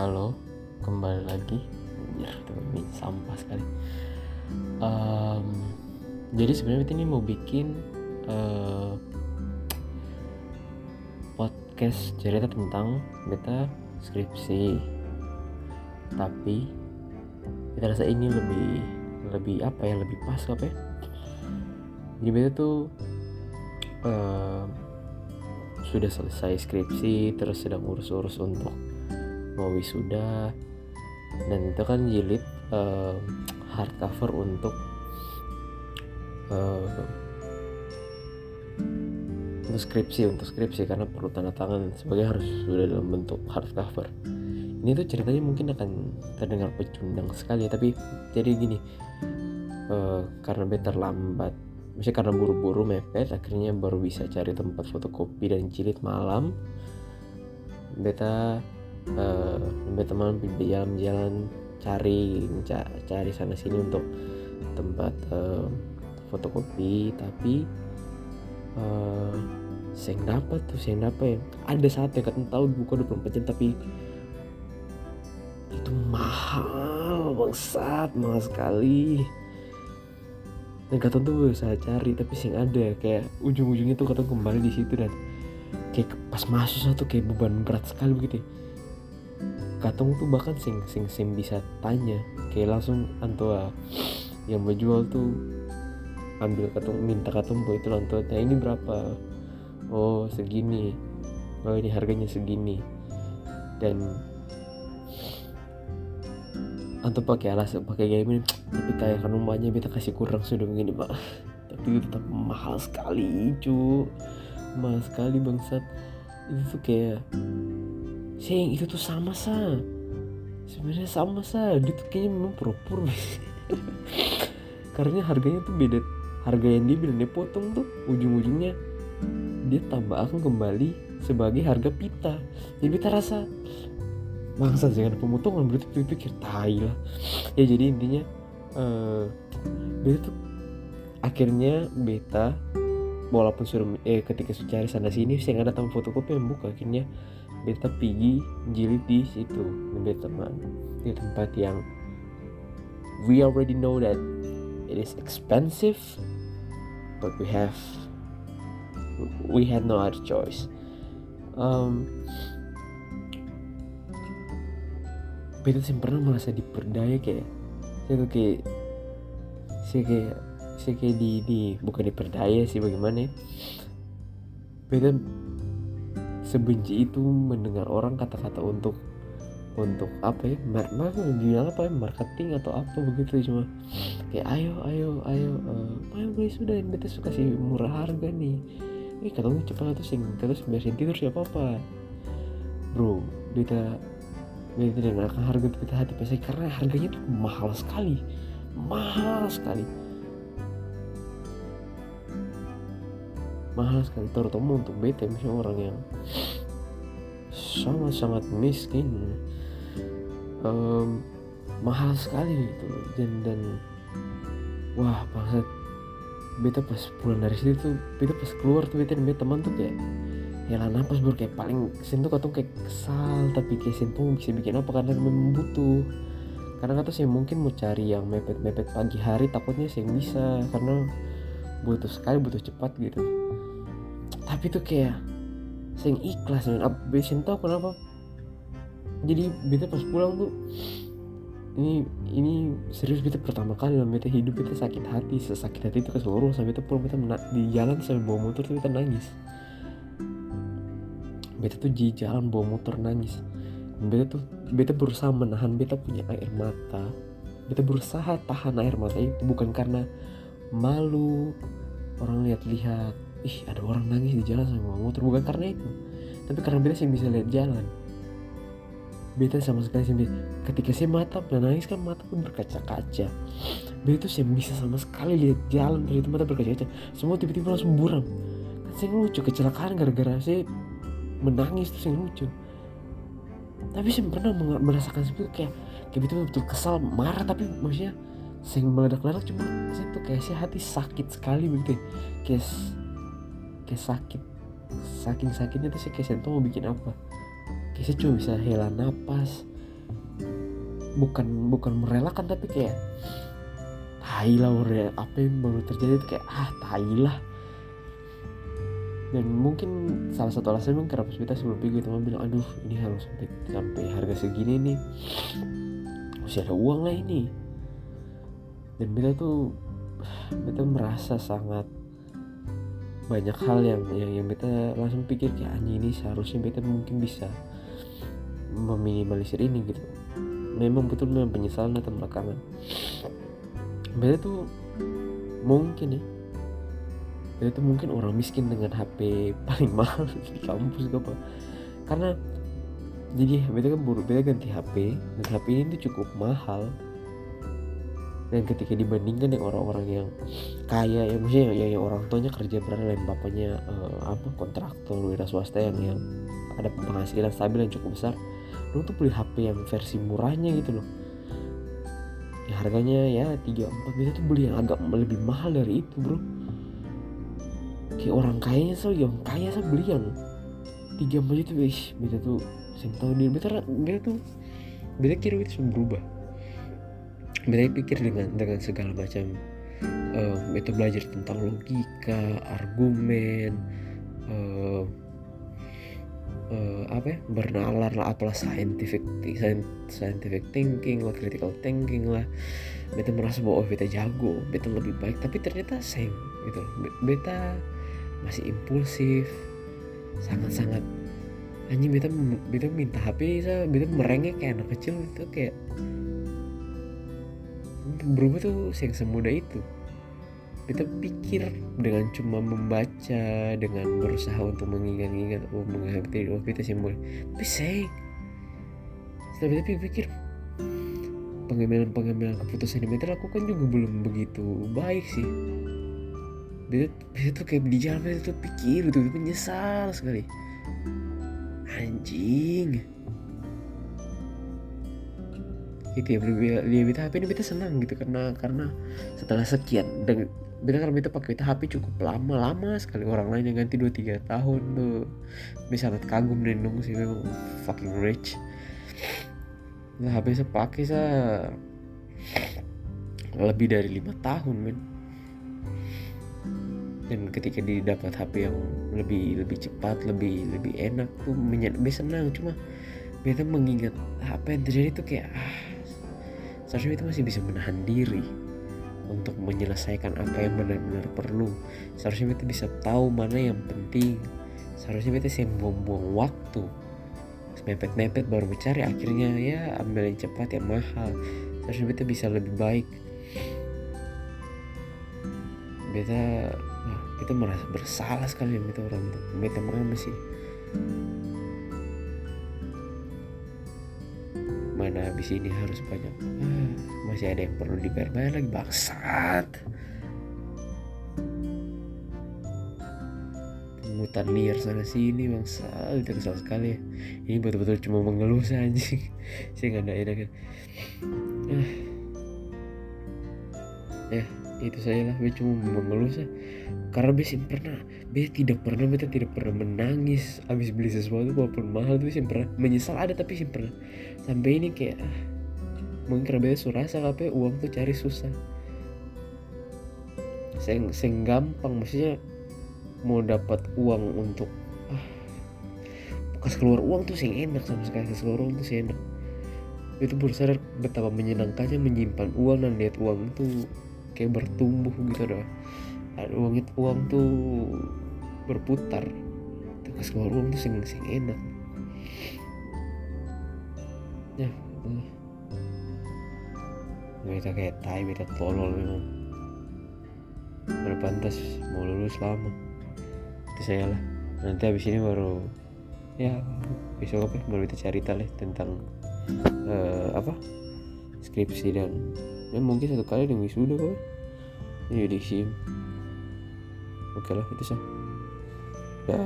halo kembali lagi. Ya ini sampah sekali. Um, jadi sebenarnya ini mau bikin uh, podcast cerita tentang beta skripsi. Tapi kita rasa ini lebih lebih apa ya lebih pas apa ya? Jadi beta tuh uh, sudah selesai skripsi terus sedang urus-urus untuk mau wisuda dan itu kan jilid uh, hardcover untuk uh, untuk skripsi untuk skripsi karena perlu tanda tangan sebagai harus sudah dalam bentuk hardcover ini tuh ceritanya mungkin akan terdengar pecundang sekali tapi jadi gini uh, karena beta terlambat misalnya karena buru-buru mepet akhirnya baru bisa cari tempat fotokopi dan jilid malam. Beta uh, beta malam jalan-jalan cari cari sana sini untuk tempat uh, fotokopi. Tapi uh, saya dapat tuh saya dapat ya ada saat ya kata tahu buka 24 jam tapi itu mahal bangsat mahal sekali. Dan kata tuh berusaha cari tapi sing ada. Kayak ujung-ujungnya tuh kata kembali di situ dan kayak pas masuk satu kayak beban berat sekali begitu katong tuh bahkan sing sing sing bisa tanya. Kayak langsung antua yang menjual tuh ambil katong minta katong itu lantua nah ini berapa? Oh segini. Oh ini harganya segini. Dan atau pakai alas pakai gaya ini tapi kayak kan rumahnya beta kasih kurang sudah begini pak. Tapi itu tetap mahal sekali cu. Mahal sekali bangsat. Itu tuh kayak sayang itu tuh sama sa sebenarnya sama sa dia tuh kayaknya memang pura-pura karena harganya tuh beda. Harga yang dia bilang dia potong tuh ujung-ujungnya dia tambah akan kembali sebagai harga pita. Jadi kita rasa bangsa jangan pemotongan. Berarti pikir tai lah. Ya jadi intinya uh, beta tuh akhirnya beta walaupun sudah eh ketika sudah cari sana sini saya nggak ada tamu fotokopi yang buka akhirnya beta pergi jilid di situ beta teman di tempat yang we already know that it is expensive but we have we had no other choice. Um, beta sih pernah merasa diperdaya kayak saya tuh kayak saya kayak saya kayak di, di bukan diperdaya sih bagaimana ya? Beta sebenci itu mendengar orang kata-kata untuk untuk apa ya mar mar apa ya marketing atau apa begitu cuma kayak ayo ayo ayo uh, ayo beli sudah beta suka sih murah harga nih. Ini katanya cepat tuh sing terus biarin tidur siapa apa. Bro beta beda dengan akan harga kita hati PC karena harganya tuh mahal sekali mahal sekali mahal sekali terutama untuk beta misalnya orang yang sangat-sangat miskin. Um, mahal sekali gitu dan dan wah banget beta pas pulang dari situ tuh beta pas keluar tuh beta dan beta teman tuh kayak ya lah napas baru kayak paling sen tuh katong kayak kesal tapi sen tuh bisa bikin apa karena memang butuh. Karena kata saya mungkin mau cari yang mepet-mepet pagi hari takutnya saya bisa karena butuh sekali butuh cepat gitu tapi tuh kayak saya ikhlas men. Sen tahu kenapa? Jadi beta pas pulang tuh ini ini serius beta pertama kali dalam beta hidup beta sakit hati sesakit hati itu keseluruhan sampai beta pulang beta di jalan sambil bawa motor tuh beta nangis. Beta tuh di jalan bawa motor nangis. Beta tuh beta berusaha menahan beta punya air mata. Beta berusaha tahan air mata itu bukan karena malu orang lihat-lihat ih ada orang nangis di jalan sama motor bukan karena itu. Tapi karena beta sih bisa lihat jalan. Beta sama sekali sih ketika saya mata menangis kan mata pun berkaca-kaca. Beta tuh saya bisa sama sekali lihat jalan dari mata berkaca-kaca. Semua tiba-tiba langsung buram. Kan saya lucu kecelakaan gara-gara saya menangis terus yang lucu tapi saya pernah merasakan seperti itu kayak kayak betul betul kesal marah tapi maksudnya saya meledak-ledak cuma saya tuh kayak saya hati sakit sekali begitu kayak kayak sakit. Saking sakitnya tuh kayak saya tuh mau bikin apa? Saya cuma bisa hela napas. Bukan bukan merelakan tapi kayak tai lah apa yang baru terjadi itu kayak ah tai lah. Dan mungkin salah satu alasan memang kenapa kita sebelum pergi teman bilang aduh ini harus sampai sampai harga segini nih. Masih ada uang lah ini. Dan kita tuh kita merasa sangat banyak hal yang yang, yang beta langsung pikir kayak anjing ini seharusnya beta mungkin bisa meminimalisir ini gitu. Memang betul memang penyesalan datang belakangan. Beta tuh mungkin ya beta tuh mungkin orang miskin dengan HP paling mahal di kampus gak apa. Karena jadi beta kan buru beta ganti HP dan HP ini tuh cukup mahal dan ketika dibandingkan dengan orang-orang yang kaya ya maksudnya yang, yang orang tuanya kerja berat lain bapaknya uh, apa kontraktor wira swasta yang yang ada penghasilan stabil yang cukup besar lu tuh beli HP yang versi murahnya gitu loh. Ya harganya ya tiga empat bisa tuh beli yang agak lebih mahal dari itu bro. Kayak orang kayanya so yang kaya saya beli yang tiga empat itu wis beda tuh saya tahu dia beta beta tuh. Beta kira itu berubah beta pikir dengan dengan segala macam uh, beta belajar tentang logika argumen uh, uh, apa ya bernalar lah apalah scientific scientific thinking lah critical thinking lah. Beta merasa bahwa oh, beta jago beta lebih baik tapi ternyata same gitu. Beta masih impulsif sangat-sangat anjing beta beta minta HP saya beta merengek kayak anak kecil itu kayak berubah tuh yang semudah itu. Kita pikir dengan cuma membaca dengan berusaha untuk mengingat-ingat oh mengerti oh kita simbol. Tapi saya setelah kita pikir pengambilan-pengambilan keputusan yang kita lakukan juga belum begitu baik sih. Bisa, bisa tuh kayak di jalan itu tuh pikir itu menyesal sekali. Anjing gitu ya dia beta HP ini beta senang gitu karena karena setelah sekian dan beta karena beta pakai beta HP cukup lama lama sekali. Orang lain yang ganti 2-3 tahun tuh bisa sangat kagum dan nunggu sih memang fucking rich. Nah HP saya pakai saya lebih dari lima tahun men. Dan ketika didapat HP yang lebih lebih cepat lebih lebih enak tuh menyet senang. Cuma beta mengingat apa yang terjadi tuh kayak ah, seharusnya itu masih bisa menahan diri untuk menyelesaikan apa yang benar-benar perlu. Seharusnya kita bisa tahu mana yang penting. Seharusnya kita sih buang-buang waktu. Mepet-mepet baru mencari akhirnya ya ambil yang cepat yang mahal. Seharusnya kita bisa lebih baik. Wah, kita merasa bersalah sekali beta orang beta mama sih mana habis ini harus banyak. Ah, masih ada yang perlu dibayar lagi bangsat. Pungutan liar sana sini bangsat. Itu kesal sekali. Ya. ini betul-betul cuma mengeluh saja. Saya nggak ada enak ah. ya itu saya lah gue cuma mengeluh sah karena besi pernah. Besi tidak pernah beta tidak pernah menangis habis beli sesuatu walaupun mahal tuh sih pernah. Menyesal ada tapi sih pernah. Sampai ini kayak ah, mungkin karena beta surasa apa uang tuh cari susah. Saya seng gampang maksudnya mau dapat uang untuk ah kas keluar uang tuh sih enak sama sekali kas tuh sih enak. Itu baru sadar betapa menyenangkannya menyimpan uang dan lihat uang itu kayak bertumbuh gitu dah uang itu uang tuh berputar. Terus keluar uang tuh sing sing enak. Ya uh. beta kayak tai beta tolol memang. Udah pantas mau lulus lama. Itu saya lah. Nanti habis ini baru ya besok apa baru kita cari lah tentang uh, apa skripsi dan ya mungkin satu kali dengan wisuda kok. Ini di sim oke lah itu sah. Ya